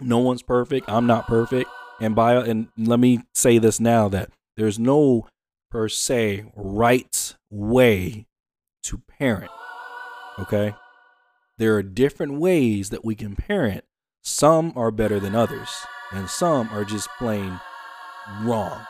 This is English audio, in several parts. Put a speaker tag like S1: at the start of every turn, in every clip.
S1: No one's perfect. I'm not perfect. And by and let me say this now that there's no per se right way to parent. Okay? There are different ways that we can parent. Some are better than others, and some are just plain wrong.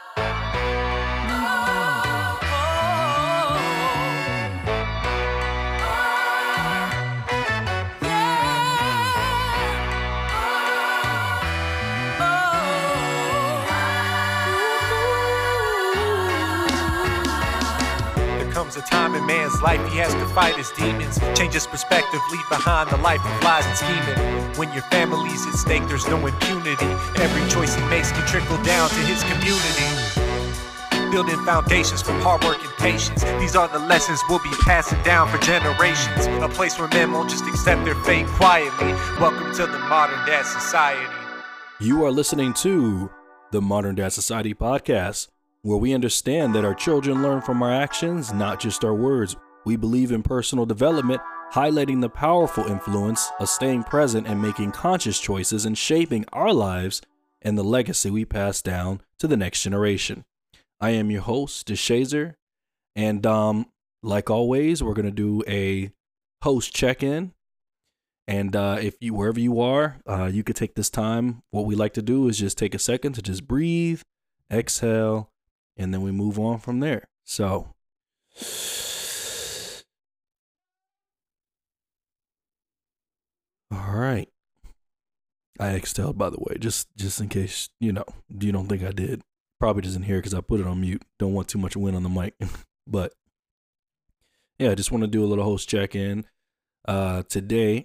S2: Comes a time in man's life he has to fight his demons, change his perspective, leave behind the life of lies and scheming. When your family's at stake, there's no impunity. Every choice he makes can trickle down to his community. Building foundations from hard work and patience. These are the lessons we'll be passing down for generations. A place where men won't just accept their fate quietly. Welcome to the modern dad society.
S1: You are listening to the Modern Dad Society podcast where we understand that our children learn from our actions, not just our words. We believe in personal development, highlighting the powerful influence of staying present and making conscious choices and shaping our lives and the legacy we pass down to the next generation. I am your host, Deshazer, and um, like always, we're gonna do a host check-in. And uh, if you wherever you are, uh, you could take this time. What we like to do is just take a second to just breathe, exhale, and then we move on from there. So, all right. I exhaled, by the way, just just in case you know you don't think I did. Probably doesn't hear because I put it on mute. Don't want too much wind on the mic, but yeah, I just want to do a little host check in. Uh, today,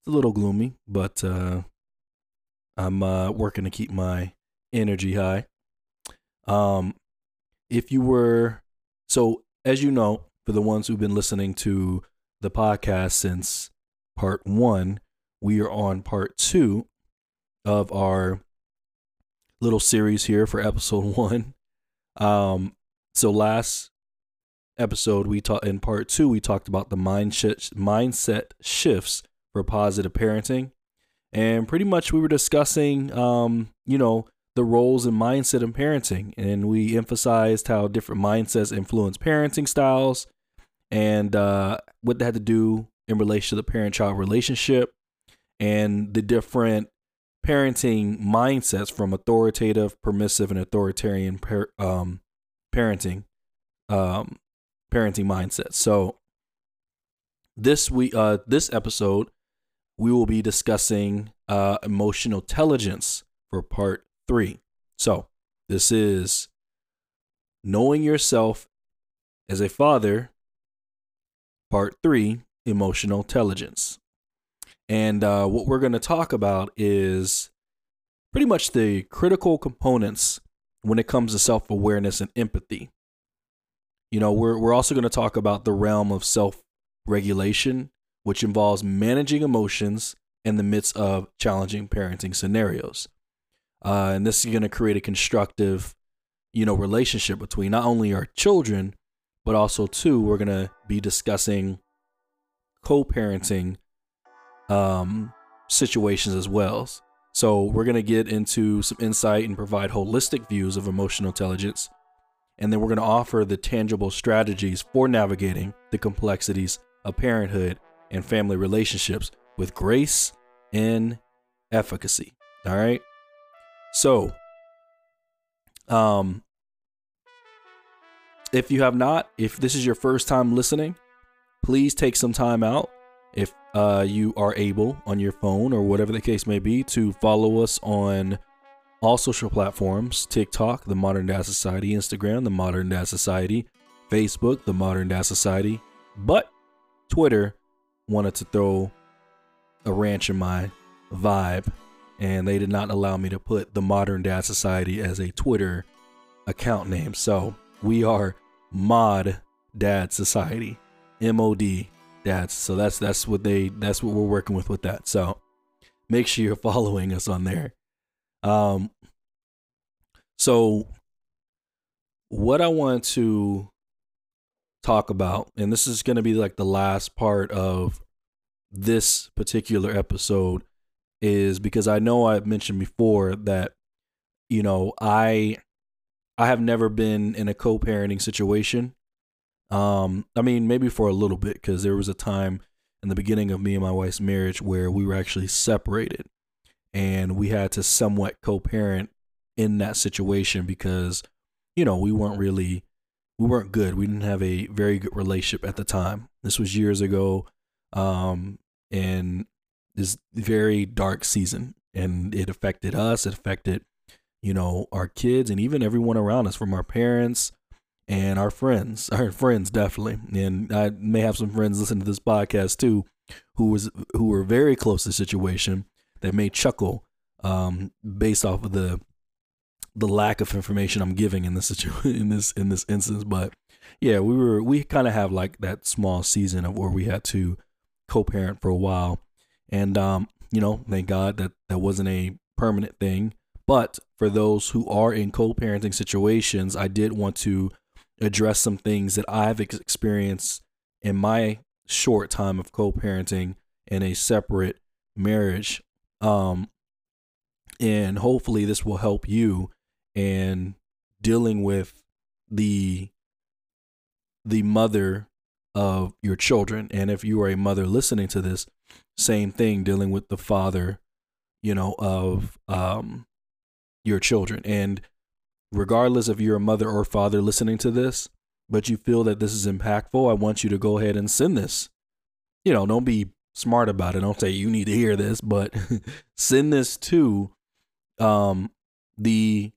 S1: it's a little gloomy, but uh, I'm uh, working to keep my energy high. Um, if you were so, as you know, for the ones who've been listening to the podcast since part one, we are on part two of our little series here for episode one. Um, so last episode we talked in part two we talked about the mindset mindset shifts for positive parenting, and pretty much we were discussing, um, you know, the roles and mindset in parenting. And we emphasized how different mindsets influence parenting styles and uh, what they had to do in relation to the parent child relationship and the different parenting mindsets from authoritative, permissive, and authoritarian par- um, parenting um, parenting mindsets. So this we uh, this episode we will be discussing uh, emotional intelligence for part three. So, this is knowing yourself as a father, part three emotional intelligence. And uh, what we're going to talk about is pretty much the critical components when it comes to self awareness and empathy. You know, we're, we're also going to talk about the realm of self regulation, which involves managing emotions in the midst of challenging parenting scenarios. Uh, and this is going to create a constructive, you know, relationship between not only our children, but also too, we're going to be discussing co-parenting um, situations as well. So we're going to get into some insight and provide holistic views of emotional intelligence. And then we're going to offer the tangible strategies for navigating the complexities of parenthood and family relationships with grace and efficacy. All right. So, um, if you have not, if this is your first time listening, please take some time out, if uh, you are able on your phone or whatever the case may be, to follow us on all social platforms TikTok, The Modern Dad Society, Instagram, The Modern Dad Society, Facebook, The Modern Dad Society. But Twitter wanted to throw a wrench in my vibe and they did not allow me to put the Modern Dad Society as a Twitter account name. So we are Mod Dad Society, M O D Dads. So that's that's what they that's what we're working with with that. So make sure you're following us on there. Um. So what I want to talk about, and this is going to be like the last part of this particular episode is because I know I've mentioned before that you know I I have never been in a co-parenting situation. Um, I mean, maybe for a little bit because there was a time in the beginning of me and my wife's marriage where we were actually separated, and we had to somewhat co-parent in that situation because you know we weren't really we weren't good. We didn't have a very good relationship at the time. This was years ago, um, and this very dark season, and it affected us. It affected you know, our kids and even everyone around us, from our parents and our friends, our friends definitely. And I may have some friends listen to this podcast too, who was who were very close to the situation that may chuckle um, based off of the the lack of information I'm giving in this situation in this in this instance. But yeah, we were we kind of have like that small season of where we had to co-parent for a while, and um, you know, thank God that that wasn't a permanent thing. But for those who are in co parenting situations, I did want to address some things that I've experienced in my short time of co parenting in a separate marriage. Um, and hopefully, this will help you in dealing with the the mother of your children and if you are a mother listening to this same thing dealing with the father you know of um your children. And regardless if you're a mother or father listening to this, but you feel that this is impactful, I want you to go ahead and send this. You know, don't be smart about it. Don't say you need to hear this, but send this to um the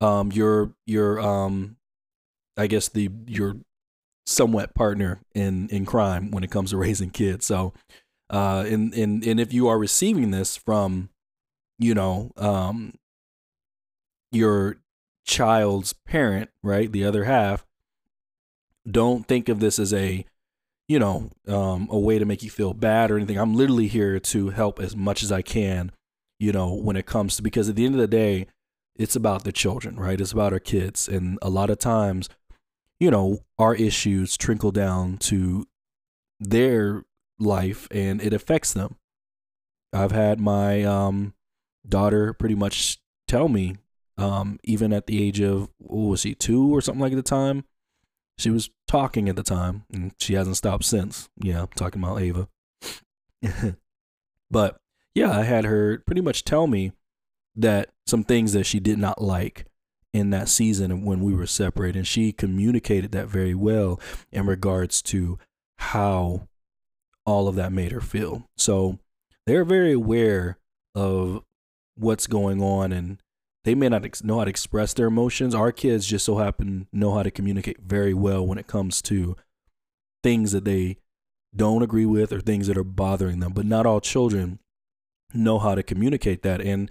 S1: um your your um I guess the your somewhat partner in in crime when it comes to raising kids. So uh and and and if you are receiving this from you know um your child's parent, right? The other half, don't think of this as a, you know, um, a way to make you feel bad or anything. I'm literally here to help as much as I can, you know, when it comes to, because at the end of the day, it's about the children, right? It's about our kids. And a lot of times, you know, our issues trickle down to their life and it affects them. I've had my um, daughter pretty much tell me um, even at the age of what was she, two or something like at the time. She was talking at the time, and she hasn't stopped since. Yeah, I'm talking about Ava. but yeah, I had her pretty much tell me that some things that she did not like in that season when we were separated, and she communicated that very well in regards to how all of that made her feel. So they're very aware of what's going on and they may not ex- know how to express their emotions. Our kids just so happen know how to communicate very well when it comes to things that they don't agree with or things that are bothering them. But not all children know how to communicate that. And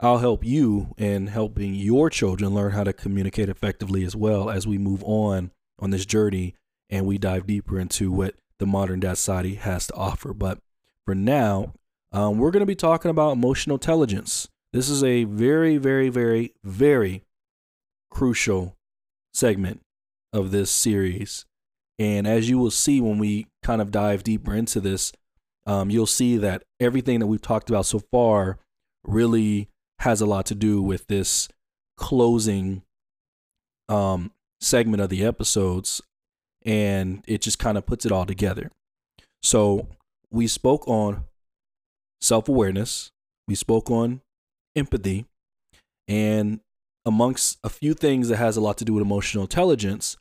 S1: I'll help you in helping your children learn how to communicate effectively as well as we move on on this journey and we dive deeper into what the modern dad society has to offer. But for now, um, we're going to be talking about emotional intelligence. This is a very, very, very, very crucial segment of this series. And as you will see when we kind of dive deeper into this, um, you'll see that everything that we've talked about so far really has a lot to do with this closing um, segment of the episodes. And it just kind of puts it all together. So we spoke on self awareness, we spoke on empathy. And amongst a few things that has a lot to do with emotional intelligence,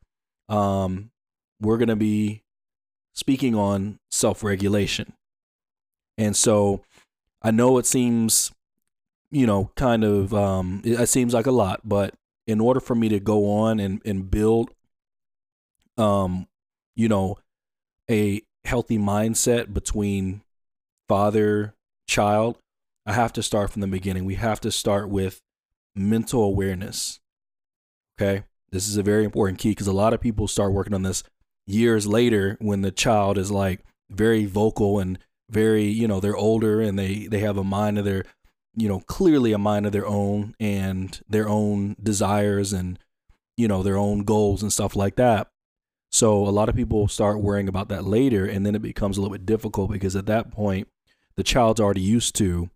S1: um, we're going to be speaking on self regulation. And so I know it seems, you know, kind of, um, it, it seems like a lot, but in order for me to go on and, and build, um, you know, a healthy mindset between father, child, I have to start from the beginning. We have to start with mental awareness. Okay. This is a very important key because a lot of people start working on this years later when the child is like very vocal and very, you know, they're older and they, they have a mind of their, you know, clearly a mind of their own and their own desires and, you know, their own goals and stuff like that. So a lot of people start worrying about that later and then it becomes a little bit difficult because at that point the child's already used to,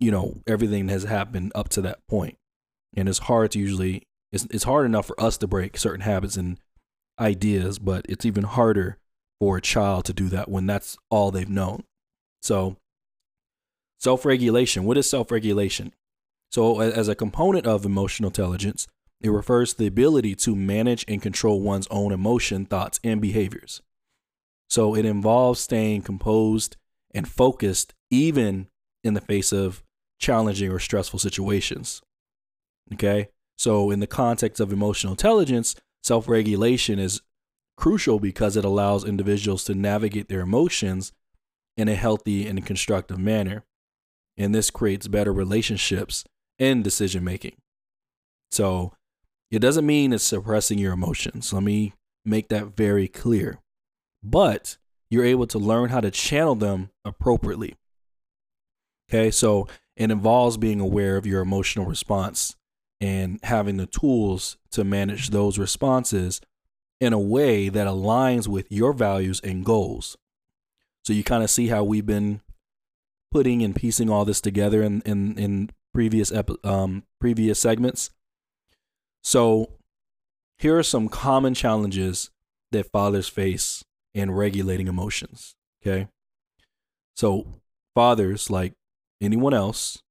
S1: you know, everything has happened up to that. And it's hard to usually, it's, it's hard enough for us to break certain habits and ideas, but it's even harder for a child to do that when that's all they've known. So, self regulation. What is self regulation? So, as a component of emotional intelligence, it refers to the ability to manage and control one's own emotion, thoughts, and behaviors. So, it involves staying composed and focused even in the face of challenging or stressful situations. Okay. So, in the context of emotional intelligence, self regulation is crucial because it allows individuals to navigate their emotions in a healthy and constructive manner. And this creates better relationships and decision making. So, it doesn't mean it's suppressing your emotions. Let me make that very clear. But you're able to learn how to channel them appropriately. Okay, so it involves being aware of your emotional response and having the tools to manage those responses in a way that aligns with your values and goals. So you kind of see how we've been putting and piecing all this together in in, in previous epi- um, previous segments. So here are some common challenges that fathers face in regulating emotions. Okay. So fathers, like anyone else,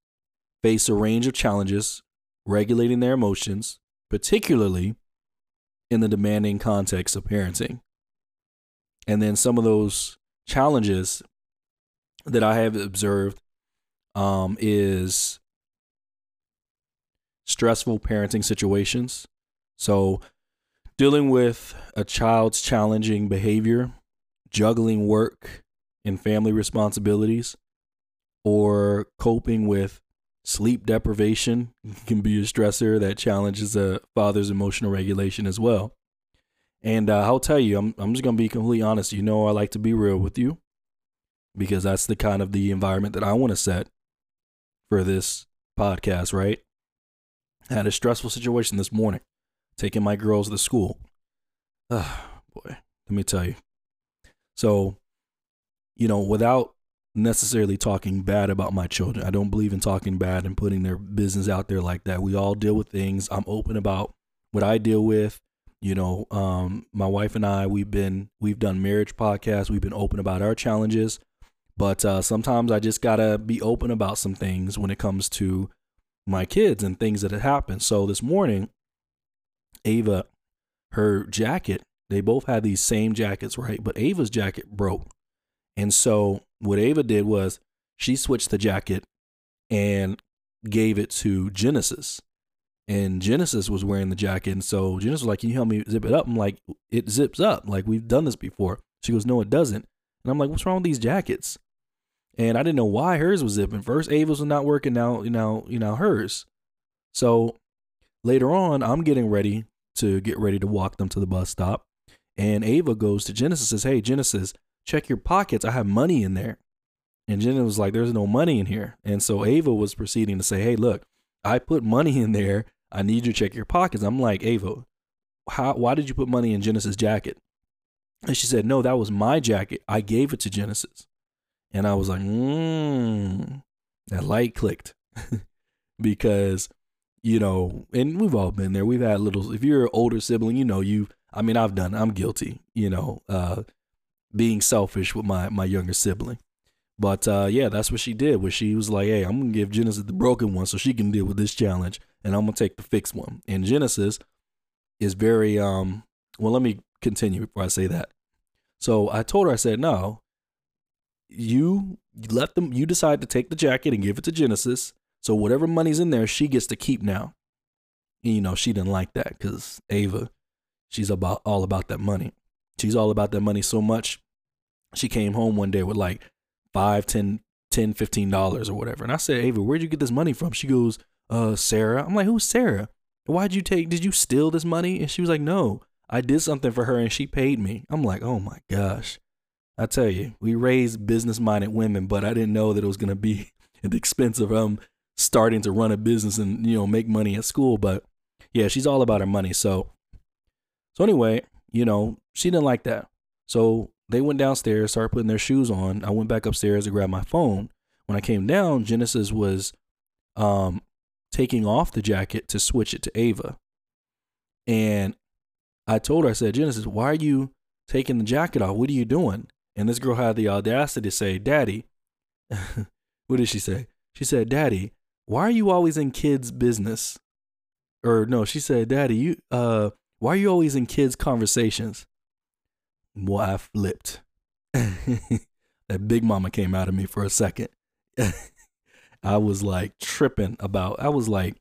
S1: face a range of challenges regulating their emotions, particularly in the demanding context of parenting. And then some of those challenges that I have observed um, is stressful parenting situations. So, dealing with a child's challenging behavior, juggling work and family responsibilities, or coping with sleep deprivation can be a stressor that challenges a father's emotional regulation as well. And uh, I'll tell you, I'm I'm just gonna be completely honest. You know, I like to be real with you because that's the kind of the environment that I want to set for this podcast. Right? I had a stressful situation this morning, taking my girls to school. Ah, boy, let me tell you. So, you know, without necessarily talking bad about my children. I don't believe in talking bad and putting their business out there like that. We all deal with things. I'm open about what I deal with. You know, um, my wife and I, we've been we've done marriage podcasts. We've been open about our challenges, but uh, sometimes I just gotta be open about some things when it comes to my kids and things that had happened. So this morning, Ava, her jacket, they both had these same jackets, right? But Ava's jacket broke. And so what Ava did was she switched the jacket and gave it to Genesis. And Genesis was wearing the jacket. And so Genesis was like, Can you help me zip it up? I'm like, It zips up. Like, we've done this before. She goes, No, it doesn't. And I'm like, What's wrong with these jackets? And I didn't know why hers was zipping. First, Ava's was not working. Now, you know, you know, hers. So later on, I'm getting ready to get ready to walk them to the bus stop. And Ava goes to Genesis says, Hey, Genesis, check your pockets. I have money in there. And Genesis was like, there's no money in here. And so Ava was proceeding to say, hey, look, I put money in there. I need you to check your pockets. I'm like, Ava, how, why did you put money in Genesis' jacket? And she said, no, that was my jacket. I gave it to Genesis. And I was like, mmm, that light clicked. because, you know, and we've all been there. We've had little, if you're an older sibling, you know, you, I mean, I've done, I'm guilty, you know, uh, being selfish with my my younger sibling. But uh, yeah, that's what she did. Was she was like, "Hey, I'm gonna give Genesis the broken one so she can deal with this challenge, and I'm gonna take the fixed one." And Genesis is very um. Well, let me continue before I say that. So I told her, I said, "No, you let them. You decide to take the jacket and give it to Genesis. So whatever money's in there, she gets to keep now." And, you know, she didn't like that because Ava, she's about all about that money. She's all about that money so much. She came home one day with like five, ten, ten, fifteen dollars or whatever. And I said, Ava, where'd you get this money from? She goes, uh, Sarah. I'm like, who's Sarah? Why'd you take, did you steal this money? And she was like, no, I did something for her and she paid me. I'm like, oh my gosh. I tell you, we raised business minded women, but I didn't know that it was going to be at the expense of um starting to run a business and, you know, make money at school. But yeah, she's all about her money. So, so anyway, you know, she didn't like that. So they went downstairs, started putting their shoes on. I went back upstairs to grab my phone. When I came down, Genesis was um, taking off the jacket to switch it to Ava. And I told her, I said, Genesis, why are you taking the jacket off? What are you doing? And this girl had the audacity to say, Daddy, what did she say? She said, Daddy, why are you always in kids' business? Or no, she said, Daddy, you uh why are you always in kids' conversations? Well, I flipped. that big mama came out of me for a second. I was like tripping about I was like,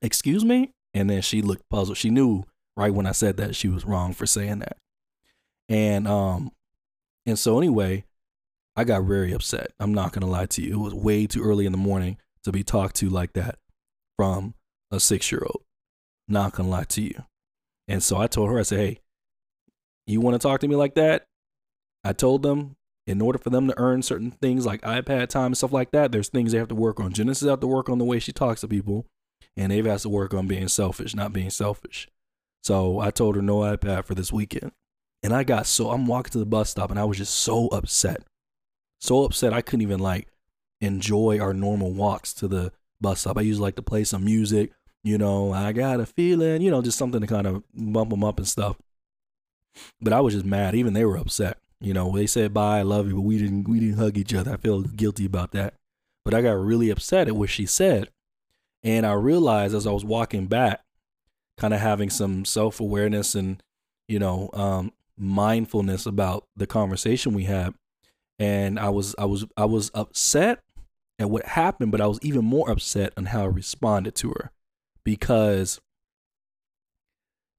S1: excuse me? And then she looked puzzled. She knew right when I said that she was wrong for saying that. And um and so anyway, I got very upset. I'm not gonna lie to you. It was way too early in the morning to be talked to like that from a six year old. Not gonna lie to you. And so I told her, I said, Hey, you wanna talk to me like that? I told them in order for them to earn certain things like iPad time and stuff like that, there's things they have to work on. Genesis have to work on the way she talks to people, and Ava has to work on being selfish, not being selfish. So I told her no iPad for this weekend. And I got so I'm walking to the bus stop and I was just so upset. So upset I couldn't even like enjoy our normal walks to the bus stop. I usually like to play some music, you know, I got a feeling, you know, just something to kind of bump them up and stuff. But I was just mad. Even they were upset. You know, they said bye, I love you, but we didn't we didn't hug each other. I feel guilty about that. But I got really upset at what she said. And I realized as I was walking back, kind of having some self-awareness and, you know, um, mindfulness about the conversation we had. And I was I was I was upset at what happened, but I was even more upset on how I responded to her. Because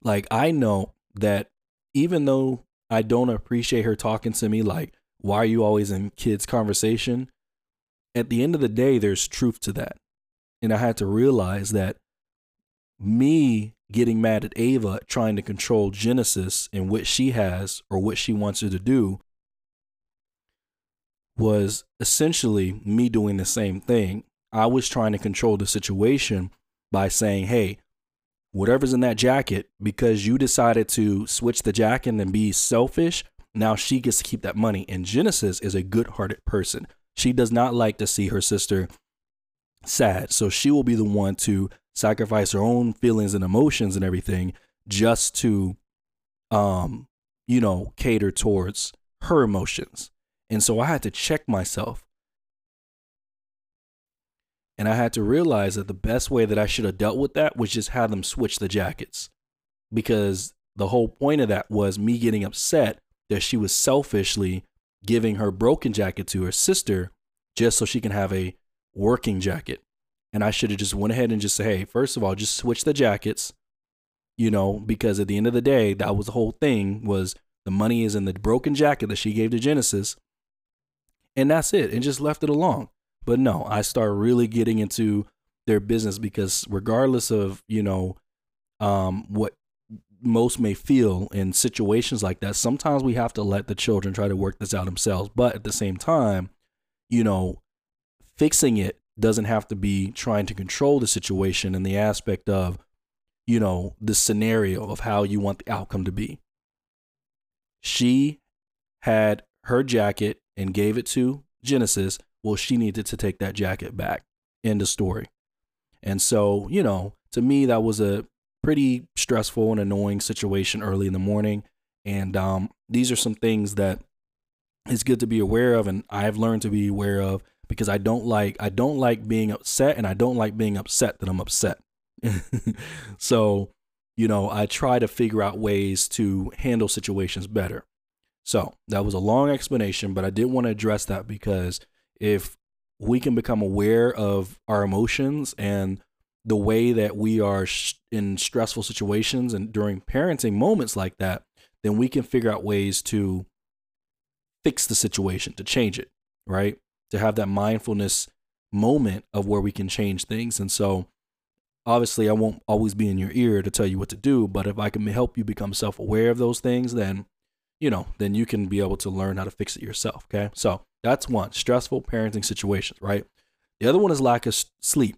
S1: like I know that even though I don't appreciate her talking to me like, why are you always in kids' conversation? At the end of the day, there's truth to that. And I had to realize that me getting mad at Ava trying to control Genesis and what she has or what she wants her to do was essentially me doing the same thing. I was trying to control the situation by saying, hey, whatever's in that jacket because you decided to switch the jacket and be selfish. Now she gets to keep that money. And Genesis is a good hearted person. She does not like to see her sister sad. So she will be the one to sacrifice her own feelings and emotions and everything just to, um, you know, cater towards her emotions. And so I had to check myself and I had to realize that the best way that I should have dealt with that was just have them switch the jackets. Because the whole point of that was me getting upset that she was selfishly giving her broken jacket to her sister just so she can have a working jacket. And I should have just went ahead and just said, hey, first of all, just switch the jackets, you know, because at the end of the day, that was the whole thing was the money is in the broken jacket that she gave to Genesis. And that's it. And just left it alone. But no, I start really getting into their business because regardless of, you know, um, what most may feel in situations like that, sometimes we have to let the children try to work this out themselves. But at the same time, you know, fixing it doesn't have to be trying to control the situation in the aspect of, you know, the scenario of how you want the outcome to be. She had her jacket and gave it to Genesis well, she needed to take that jacket back. End of story. And so, you know, to me, that was a pretty stressful and annoying situation early in the morning. And um, these are some things that it's good to be aware of, and I've learned to be aware of because I don't like I don't like being upset, and I don't like being upset that I'm upset. so, you know, I try to figure out ways to handle situations better. So that was a long explanation, but I did want to address that because if we can become aware of our emotions and the way that we are in stressful situations and during parenting moments like that, then we can figure out ways to fix the situation, to change it, right? To have that mindfulness moment of where we can change things. And so, obviously, I won't always be in your ear to tell you what to do, but if I can help you become self aware of those things, then, you know, then you can be able to learn how to fix it yourself. Okay. So, that's one stressful parenting situations, right? The other one is lack of sleep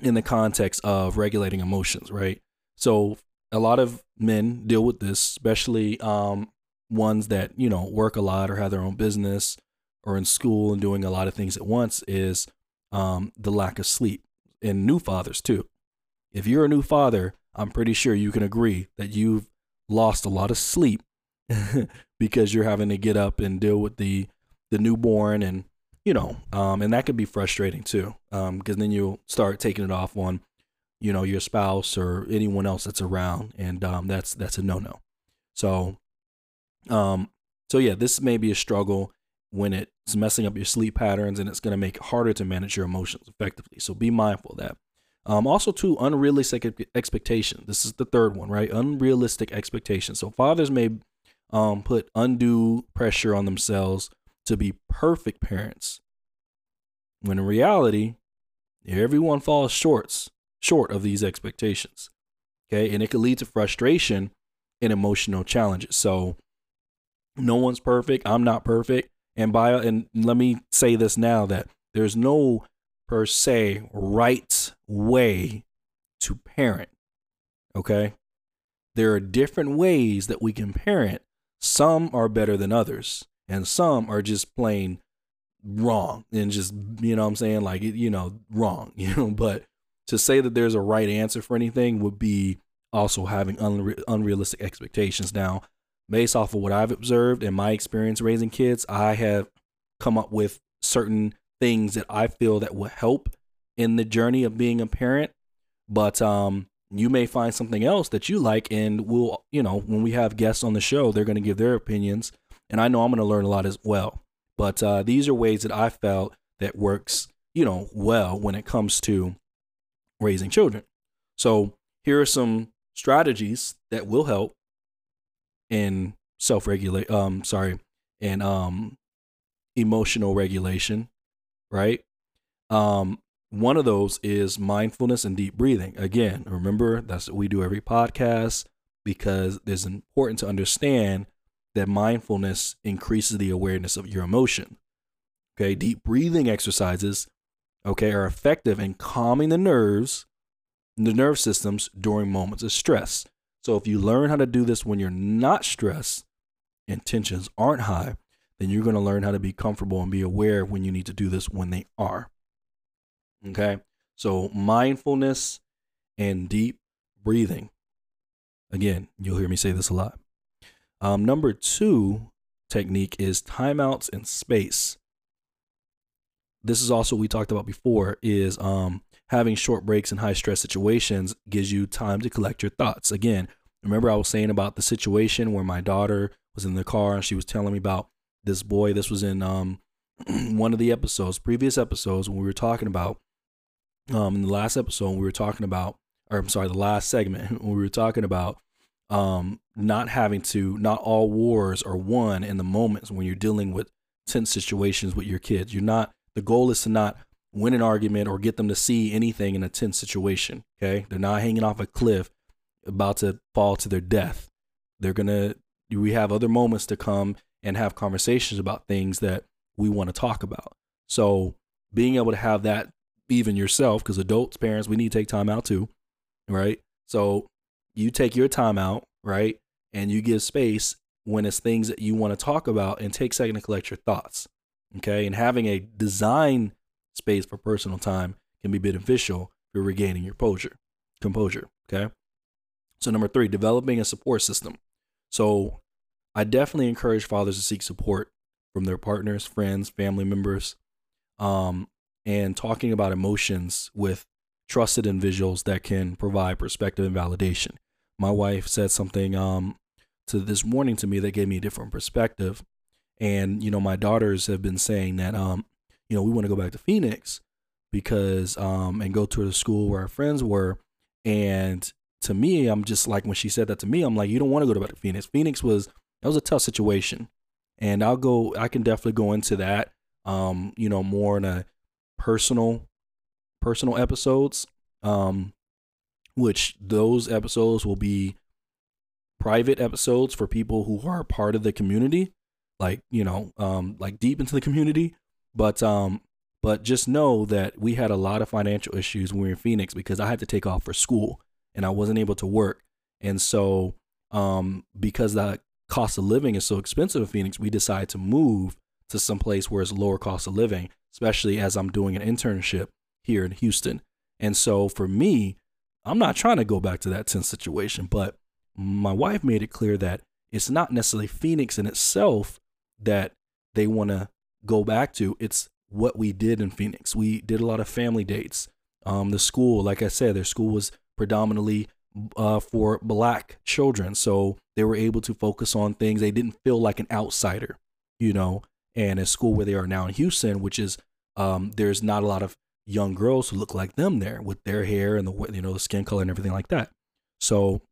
S1: in the context of regulating emotions, right? So a lot of men deal with this, especially um, ones that you know work a lot or have their own business or in school and doing a lot of things at once is um, the lack of sleep and new fathers too. If you're a new father i'm pretty sure you can agree that you've lost a lot of sleep because you're having to get up and deal with the the newborn and you know um, and that could be frustrating too because um, then you'll start taking it off on you know your spouse or anyone else that's around and um, that's that's a no-no. So um so yeah this may be a struggle when it's messing up your sleep patterns and it's going to make it harder to manage your emotions effectively so be mindful of that um, also, too, unrealistic expectations. This is the third one, right? Unrealistic expectations. So fathers may um, put undue pressure on themselves to be perfect parents, when in reality, everyone falls short short of these expectations. Okay, and it could lead to frustration and emotional challenges. So, no one's perfect. I'm not perfect. And by and let me say this now that there's no per se right way to parent. Okay? There are different ways that we can parent. Some are better than others, and some are just plain wrong and just, you know what I'm saying? Like, you know, wrong, you know, but to say that there's a right answer for anything would be also having unre- unrealistic expectations. Now, based off of what I've observed and my experience raising kids, I have come up with certain things that I feel that will help in the journey of being a parent. But um, you may find something else that you like, and we'll, you know, when we have guests on the show, they're going to give their opinions, and I know I'm going to learn a lot as well. But uh, these are ways that I felt that works, you know, well when it comes to raising children. So here are some strategies that will help in self-regulate. Um, sorry, in um, emotional regulation right? Um, one of those is mindfulness and deep breathing. Again, remember that's what we do every podcast because it's important to understand that mindfulness increases the awareness of your emotion. Okay, deep breathing exercises, okay, are effective in calming the nerves, the nerve systems during moments of stress. So if you learn how to do this when you're not stressed and tensions aren't high, then you're going to learn how to be comfortable and be aware when you need to do this when they are. Okay. So mindfulness and deep breathing. Again, you'll hear me say this a lot. Um, number two technique is timeouts and space. This is also what we talked about before is um, having short breaks in high stress situations gives you time to collect your thoughts. Again, remember I was saying about the situation where my daughter was in the car and she was telling me about this boy. This was in um, one of the episodes, previous episodes, when we were talking about um, in the last episode, we were talking about, or I'm sorry, the last segment, when we were talking about um, not having to, not all wars are won in the moments when you're dealing with tense situations with your kids. You're not, the goal is to not win an argument or get them to see anything in a tense situation. Okay. They're not hanging off a cliff about to fall to their death. They're going to, we have other moments to come and have conversations about things that we want to talk about. So being able to have that even yourself, because adults, parents, we need to take time out too, right? So you take your time out, right? And you give space when it's things that you want to talk about and take second to collect your thoughts. Okay. And having a design space for personal time can be beneficial for regaining your posure, composure. Okay. So number three, developing a support system. So I definitely encourage fathers to seek support from their partners, friends, family members, um, and talking about emotions with trusted individuals that can provide perspective and validation. My wife said something um, to this morning to me that gave me a different perspective. And, you know, my daughters have been saying that, um, you know, we want to go back to Phoenix because, um, and go to the school where our friends were. And to me, I'm just like, when she said that to me, I'm like, you don't want to go back to Phoenix. Phoenix was that was a tough situation. And I'll go, I can definitely go into that, um, you know, more in a personal, personal episodes, um, which those episodes will be private episodes for people who are part of the community, like, you know, um, like deep into the community. But, um, but just know that we had a lot of financial issues when we were in Phoenix because I had to take off for school and I wasn't able to work. And so, um, because the cost of living is so expensive in Phoenix, we decided to move to some place where it's lower cost of living, especially as I'm doing an internship here in Houston. And so for me, I'm not trying to go back to that tense situation, but my wife made it clear that it's not necessarily Phoenix in itself that they want to go back to. It's what we did in Phoenix. We did a lot of family dates. Um, the school, like I said, their school was predominantly uh, for black children. So they were able to focus on things. They didn't feel like an outsider, you know. And a school where they are now in Houston, which is um, there's not a lot of young girls who look like them there with their hair and the you know the skin color and everything like that. So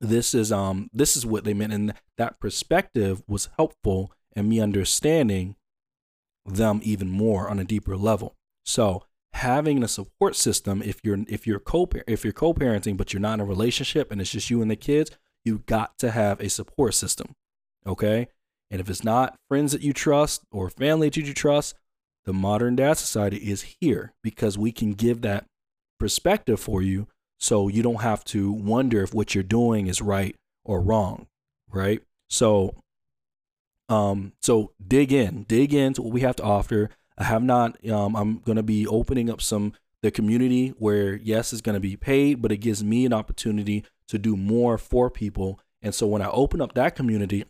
S1: this is um this is what they meant, and that perspective was helpful in me understanding them even more on a deeper level. So having a support system if you're if you're co if you're co-parenting but you're not in a relationship and it's just you and the kids you got to have a support system okay and if it's not friends that you trust or family that you trust the modern dad society is here because we can give that perspective for you so you don't have to wonder if what you're doing is right or wrong right so um so dig in dig into what we have to offer I have not. Um, I'm going to be opening up some the community where yes, it's going to be paid, but it gives me an opportunity to do more for people. And so when I open up that community,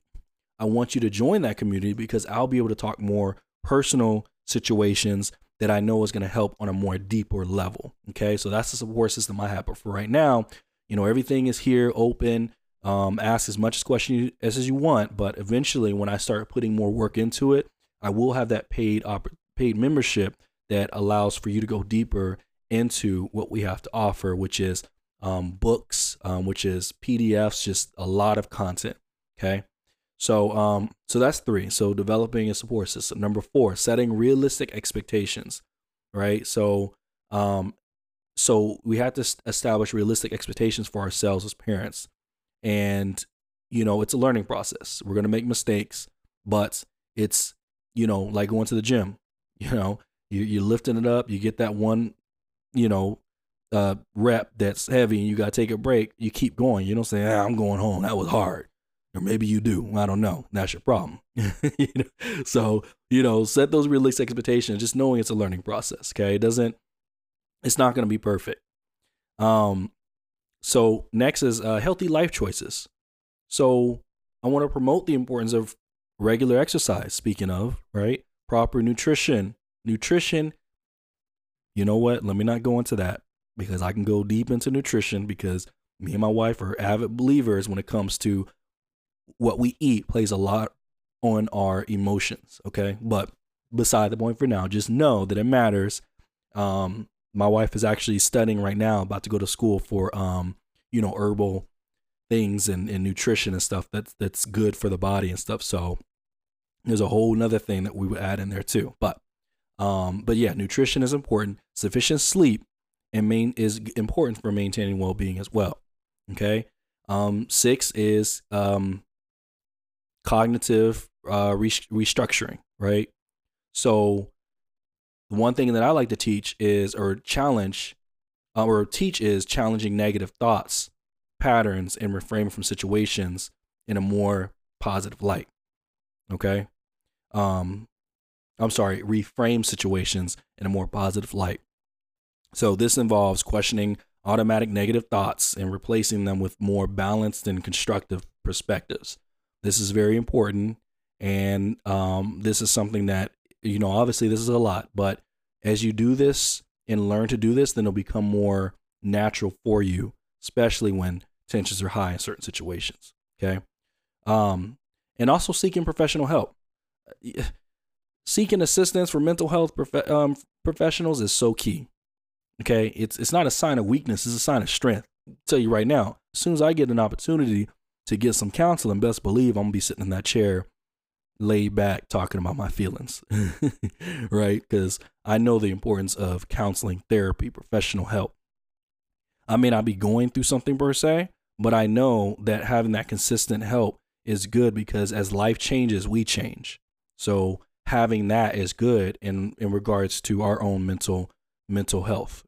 S1: I want you to join that community because I'll be able to talk more personal situations that I know is going to help on a more deeper level. Okay, so that's the support system I have. But for right now, you know, everything is here open. Um, ask as much questions as, as you want, but eventually, when I start putting more work into it, I will have that paid op- paid membership that allows for you to go deeper into what we have to offer, which is um, books, um, which is PDFs, just a lot of content. Okay. So, um, so that's three. So developing a support system. Number four, setting realistic expectations. Right. So, um, so we have to establish realistic expectations for ourselves as parents, and you know it's a learning process. We're gonna make mistakes, but it's you know like going to the gym. You know, you, you're lifting it up. You get that one, you know, uh, rep that's heavy, and you got to take a break. You keep going. You don't say, ah, "I'm going home. That was hard." Or maybe you do. I don't know. That's your problem. you know? So you know, set those realistic expectations. Just knowing it's a learning process. Okay, it doesn't. It's not going to be perfect. Um, so next is uh, healthy life choices. So I want to promote the importance of regular exercise. Speaking of right, proper nutrition. Nutrition, you know what? Let me not go into that because I can go deep into nutrition because me and my wife are avid believers when it comes to what we eat plays a lot on our emotions. Okay. But beside the point for now, just know that it matters. Um, my wife is actually studying right now, about to go to school for, um, you know, herbal things and, and nutrition and stuff that's that's good for the body and stuff. So there's a whole nother thing that we would add in there too. But um, but yeah, nutrition is important. Sufficient sleep and main is important for maintaining well-being as well. Okay. Um, six is um, cognitive uh, restructuring, right? So one thing that I like to teach is or challenge uh, or teach is challenging negative thoughts, patterns, and reframing from situations in a more positive light. Okay um, I'm sorry, reframe situations in a more positive light. So this involves questioning automatic negative thoughts and replacing them with more balanced and constructive perspectives. This is very important, and um, this is something that you know. Obviously, this is a lot, but as you do this and learn to do this, then it'll become more natural for you, especially when tensions are high in certain situations. Okay, um, and also seeking professional help seeking assistance for mental health prof- um, professionals is so key. Okay, it's it's not a sign of weakness; it's a sign of strength. I'll tell you right now, as soon as I get an opportunity to get some counseling, best believe I'm gonna be sitting in that chair, laid back, talking about my feelings, right? Because I know the importance of counseling, therapy, professional help. I may not be going through something per se, but I know that having that consistent help is good because as life changes, we change. So having that is good in in regards to our own mental mental health.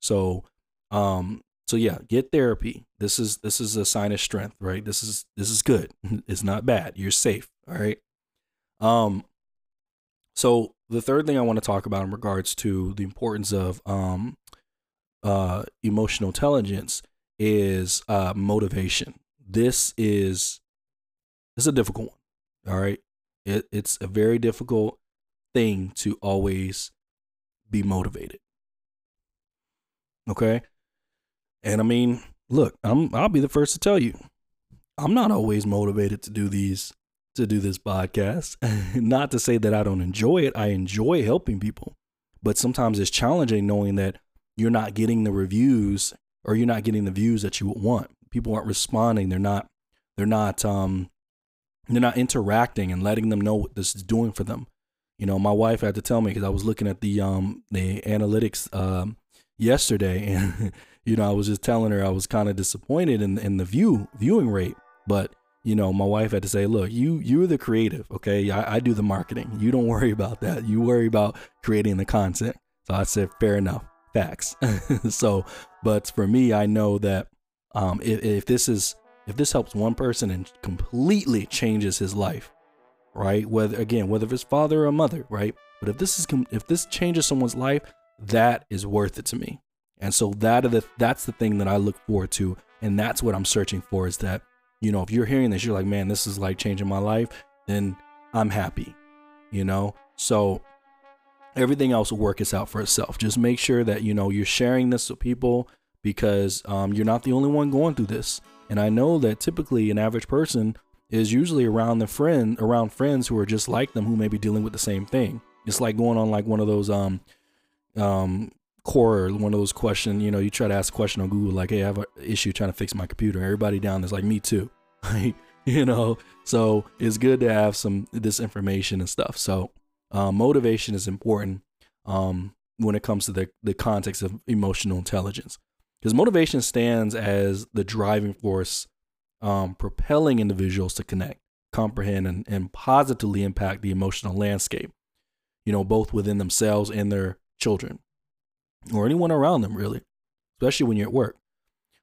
S1: So um So yeah, get therapy. This is this is a sign of strength, right? This is this is good. It's not bad. You're safe, all right? Um so the third thing I want to talk about in regards to the importance of um uh emotional intelligence is uh motivation. This is this is a difficult one. All right. It, it's a very difficult thing to always be motivated. Okay. And I mean, look, I'm I'll be the first to tell you, I'm not always motivated to do these to do this podcast. not to say that I don't enjoy it. I enjoy helping people. But sometimes it's challenging knowing that you're not getting the reviews or you're not getting the views that you want. People aren't responding. They're not they're not um they're not interacting and letting them know what this is doing for them. You know, my wife had to tell me because I was looking at the um the analytics um yesterday and you know, I was just telling her I was kind of disappointed in in the view viewing rate, but you know, my wife had to say, "Look, you you're the creative, okay? I, I do the marketing. You don't worry about that. You worry about creating the content." So I said, "Fair enough, facts." so, but for me, I know that um, if, if this is if this helps one person and completely changes his life, right? Whether again, whether it's father or mother, right? But if this is if this changes someone's life, that is worth it to me. And so that the that's the thing that I look forward to, and that's what I'm searching for. Is that you know if you're hearing this, you're like, man, this is like changing my life, then I'm happy, you know. So everything else will work itself out for itself. Just make sure that you know you're sharing this with people because um, you're not the only one going through this. And I know that typically an average person is usually around the friend around friends who are just like them who may be dealing with the same thing. It's like going on like one of those um um Quora or one of those questions, you know you try to ask a question on google like hey i have an issue trying to fix my computer. Everybody down there's like me too. You know so it's good to have some this information and stuff. So uh, motivation is important um, when it comes to the, the context of emotional intelligence. Because motivation stands as the driving force um, propelling individuals to connect comprehend and, and positively impact the emotional landscape you know both within themselves and their children or anyone around them really especially when you're at work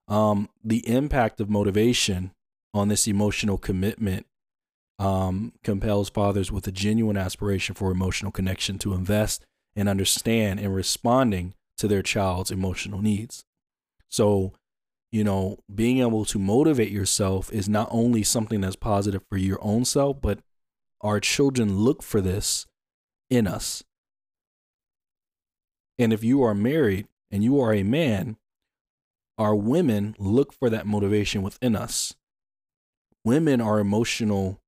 S1: um, the impact of motivation on this emotional commitment um, compels fathers with a genuine aspiration for emotional connection to invest and understand in responding to their child's emotional needs so, you know, being able to motivate yourself is not only something that's positive for your own self, but our children look for this in us. And if you are married and you are a man, our women look for that motivation within us. Women are emotional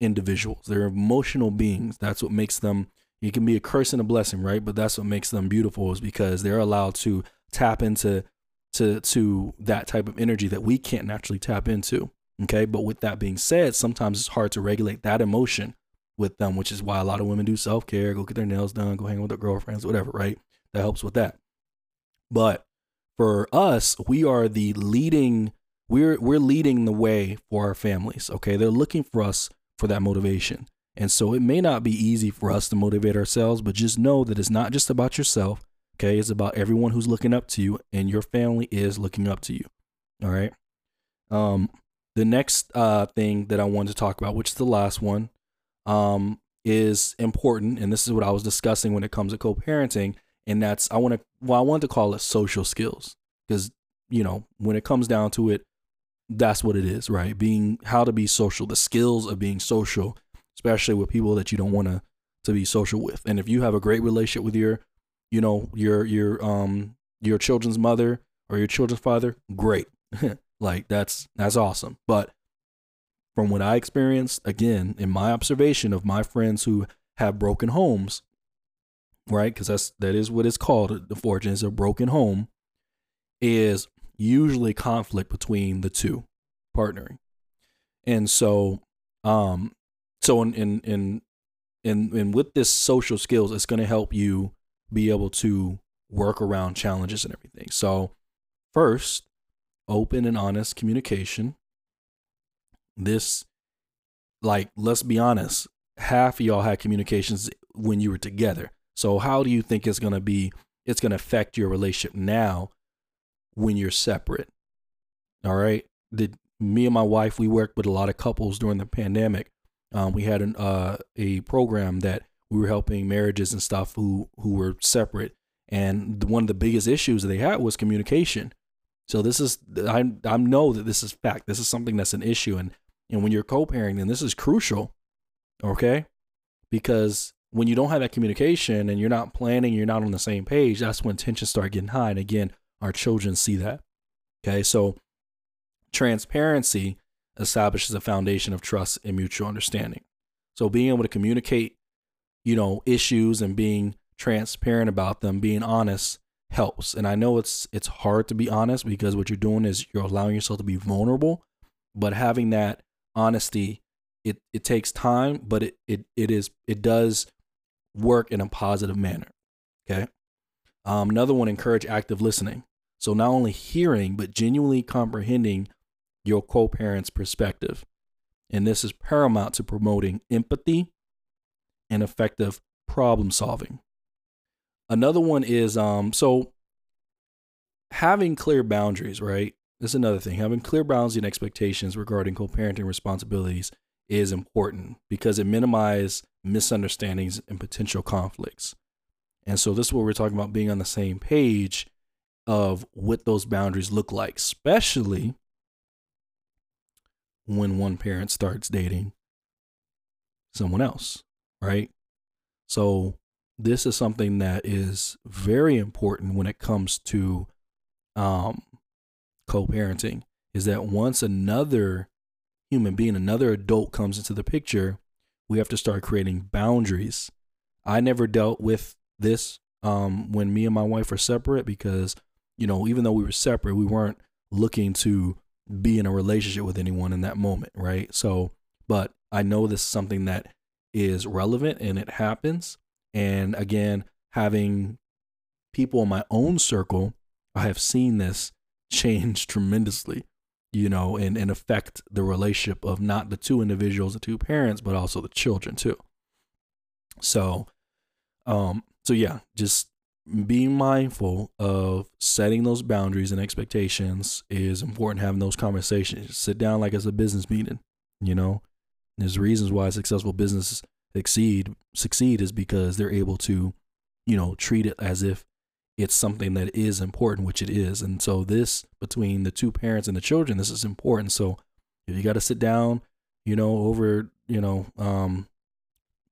S1: individuals. They're emotional beings. That's what makes them it can be a curse and a blessing, right? But that's what makes them beautiful is because they're allowed to tap into to to that type of energy that we can't naturally tap into. Okay. But with that being said, sometimes it's hard to regulate that emotion with them, which is why a lot of women do self care, go get their nails done, go hang with their girlfriends, whatever, right? That helps with that. But for us, we are the leading, we're we're leading the way for our families. Okay. They're looking for us for that motivation. And so it may not be easy for us to motivate ourselves, but just know that it's not just about yourself. Okay. It's about everyone who's looking up to you, and your family is looking up to you. All right. Um, the next uh, thing that I wanted to talk about, which is the last one, um, is important, and this is what I was discussing when it comes to co-parenting, and that's I want to well I want to call it social skills because you know when it comes down to it, that's what it is, right? Being how to be social, the skills of being social, especially with people that you don't want to to be social with, and if you have a great relationship with your you know your your um your children's mother or your children's father great. Like that's that's awesome. But from what i experienced again in my observation of my friends who have broken homes right because that's that is what it's called the fortune is a broken home is usually conflict between the two partnering and so um so in in in in, in with this social skills it's going to help you be able to work around challenges and everything. So, first, open and honest communication. This, like, let's be honest, half of y'all had communications when you were together. So, how do you think it's going to be? It's going to affect your relationship now when you're separate. All right. The, me and my wife, we worked with a lot of couples during the pandemic. Um, we had an, uh, a program that we were helping marriages and stuff who who were separate, and one of the biggest issues they had was communication. So this is I I know that this is fact. This is something that's an issue, and and when you're co-parenting, then this is crucial. Okay, because when you don't have that communication and you're not planning, you're not on the same page, that's when tensions start getting high. And again, our children see that. Okay, so transparency establishes a foundation of trust and mutual understanding. So being able to communicate, you know, issues and being transparent about them, being honest helps. And I know it's it's hard to be honest because what you're doing is you're allowing yourself to be vulnerable, but having that honesty it it takes time, but it it it is it does work in a positive manner. Okay. Um, another one, encourage active listening. So not only hearing, but genuinely comprehending your co-parent's perspective. And this is paramount to promoting empathy and effective problem solving. Another one is um so having clear boundaries, right? This is another thing. Having clear boundaries and expectations regarding co-parenting responsibilities is important because it minimizes misunderstandings and potential conflicts. And so this is what we're talking about being on the same page of what those boundaries look like, especially when one parent starts dating someone else, right? So this is something that is very important when it comes to um, co-parenting is that once another human being, another adult comes into the picture, we have to start creating boundaries. I never dealt with this um, when me and my wife were separate because, you know, even though we were separate, we weren't looking to be in a relationship with anyone in that moment, right? So, but I know this is something that is relevant and it happens. And again, having people in my own circle, I have seen this change tremendously you know, and, and affect the relationship of not the two individuals, the two parents, but also the children too. So, um, so yeah, just being mindful of setting those boundaries and expectations is important. Having those conversations, sit down like it's a business meeting. You know, there's reasons why successful businesses succeed. Succeed is because they're able to, you know, treat it as if it's something that is important, which it is. And so this between the two parents and the children, this is important. So if you got to sit down, you know, over, you know, um,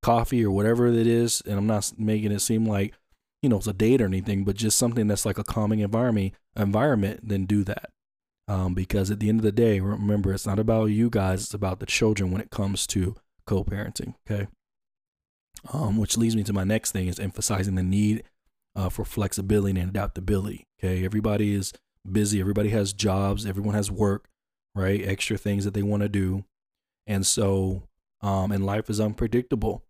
S1: coffee or whatever it is, and I'm not making it seem like, you know, it's a date or anything, but just something that's like a calming environment, environment, then do that. Um, because at the end of the day, remember, it's not about you guys; it's about the children when it comes to co-parenting. Okay. Um, which leads me to my next thing is emphasizing the need uh, for flexibility and adaptability. Okay, everybody is busy. Everybody has jobs. Everyone has work, right? Extra things that they want to do, and so um, and life is unpredictable.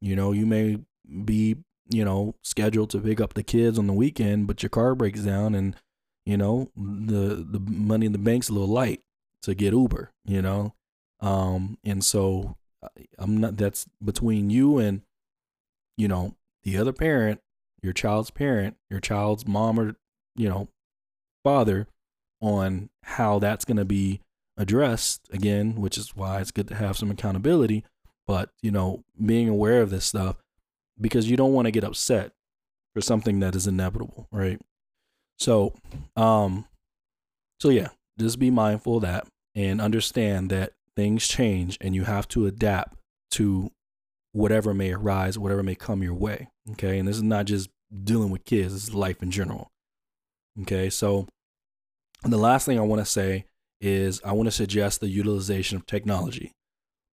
S1: You know, you may be you know scheduled to pick up the kids on the weekend, but your car breaks down, and you know the the money in the bank's a little light to get Uber. You know, um, and so I'm not. That's between you and you know the other parent your child's parent, your child's mom or, you know, father on how that's going to be addressed again, which is why it's good to have some accountability, but, you know, being aware of this stuff because you don't want to get upset for something that is inevitable, right? So, um so yeah, just be mindful of that and understand that things change and you have to adapt to whatever may arise, whatever may come your way. Okay. And this is not just dealing with kids. This is life in general. Okay, so the last thing I want to say is I want to suggest the utilization of technology,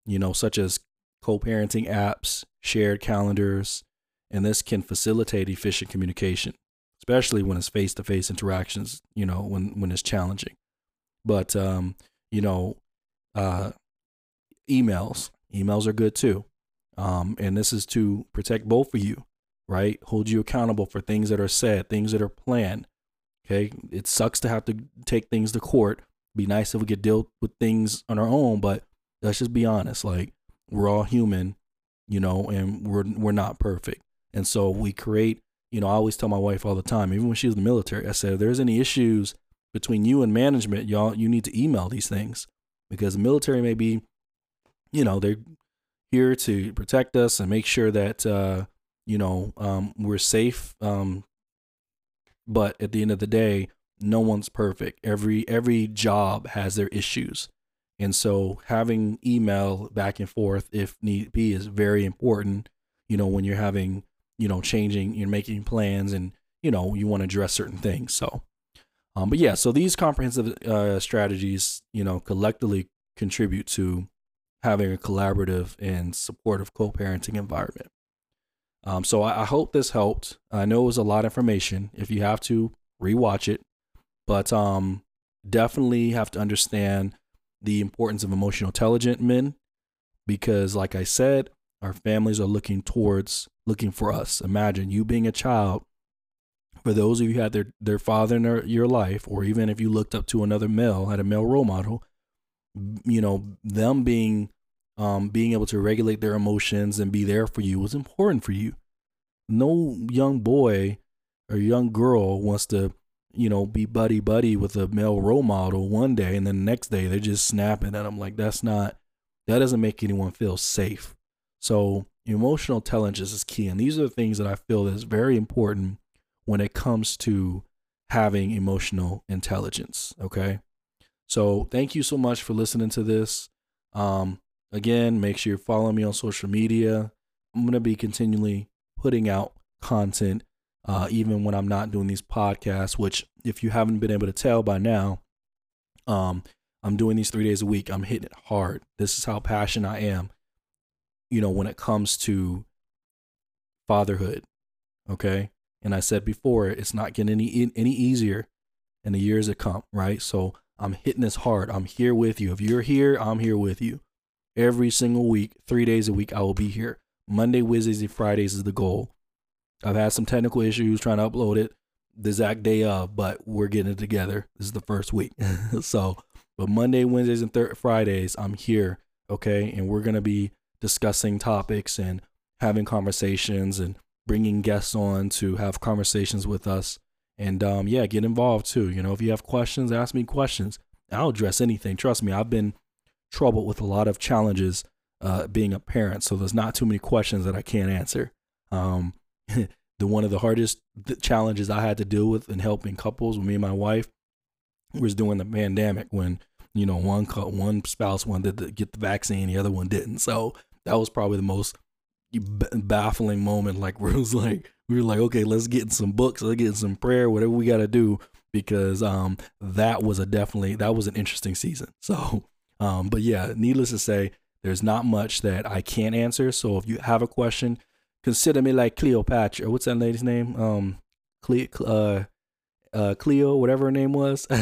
S1: you know, such as co parenting apps, shared calendars, and this can facilitate efficient communication, especially when it's face to face interactions, you know, when, when it's challenging. But, um, you know, uh, emails, emails are good too. Um, and this is to protect both of you right? Hold you accountable for things that are said, things that are planned. Okay. It sucks to have to take things to court. Be nice if we could deal with things on our own, but let's just be honest. Like we're all human, you know, and we're we're not perfect. And so we create, you know, I always tell my wife all the time, even when she was in the military, I said, if there's any issues between you and management, y'all, you need to email these things because the military may be, you know, they're here to protect us and make sure that, uh, you know, um, we're safe. Um, but at the end of the day, no one's perfect. Every every job has their issues. And so having email back and forth if need be is very important, you know, when you're having, you know, changing, you're making plans and, you know, you want to address certain things. So um, but yeah, so these comprehensive uh, strategies, you know, collectively contribute to having a collaborative and supportive co-parenting environment. Um, so I, I, hope this helped. I know it was a lot of information. If you have to rewatch it, but um, definitely have to understand the importance of emotional intelligent men because, like I said, our families are looking towards looking for us. Imagine you being a child for those of you who had their, their father in their, your life, or even if you looked up to another male, had a male role model, you know, them being um, being able to regulate their emotions and be there for you was important for you. No young boy or young girl wants to, you know, be buddy buddy with a male role model one day and then the next day they're just snapping at them. Like that's not that doesn't make anyone feel safe. So emotional intelligence is key. And these are the things that I feel is very important when it comes to having emotional intelligence. Okay. So thank you so much for listening to this. Um, again, make sure you follow me on social media. I'm going to be continually putting out content, uh, even when I'm not doing these podcasts, which, if you haven't been able to tell by now, um, I'm doing these three days a week. I'm hitting it hard. This is how passionate I am, you know, when it comes to fatherhood. Okay. And I said before, it's not getting any any easier in the years to come, right? So I'm hitting this hard. I'm here with you. If you're here, I'm here with you. Every single week, three days a week, I will be here. Monday, Wednesdays, and Fridays is the goal. I've had some technical issues trying to upload it the exact day of, but we're getting it together. This is the first week. so, but Monday, Wednesdays, and thir- Fridays, I'm here. Okay. And we're going to be discussing topics and having conversations and bringing guests on to have conversations with us. And um, yeah, get involved too. You know, if you have questions, ask me questions. I'll address anything. Trust me, I've been troubled with a lot of challenges uh, being a parent. So there's not too many questions that I can't answer. Um, the one of the hardest challenges I had to deal with in helping couples with me and my wife was during the pandemic when you know one one spouse wanted to get the vaccine, the other one didn't. So that was probably the most baffling moment like where it was like we were like okay let's get some books let's get some prayer whatever we got to do because um that was a definitely that was an interesting season so um but yeah needless to say there's not much that I can't answer. So if you have a question consider me like Cleopatra. What's that lady's name? Um Cle- uh uh Cleo whatever her name was.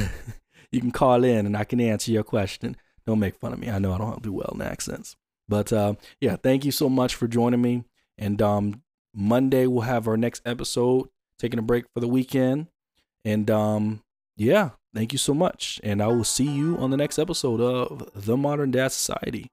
S1: You can call in and I can answer your question. Don't make fun of me. I know I don't do well in accents. But uh, yeah, thank you so much for joining me. And um, Monday we'll have our next episode, taking a break for the weekend. And um, yeah, thank you so much. And I will see you on the next episode of The Modern Dad Society.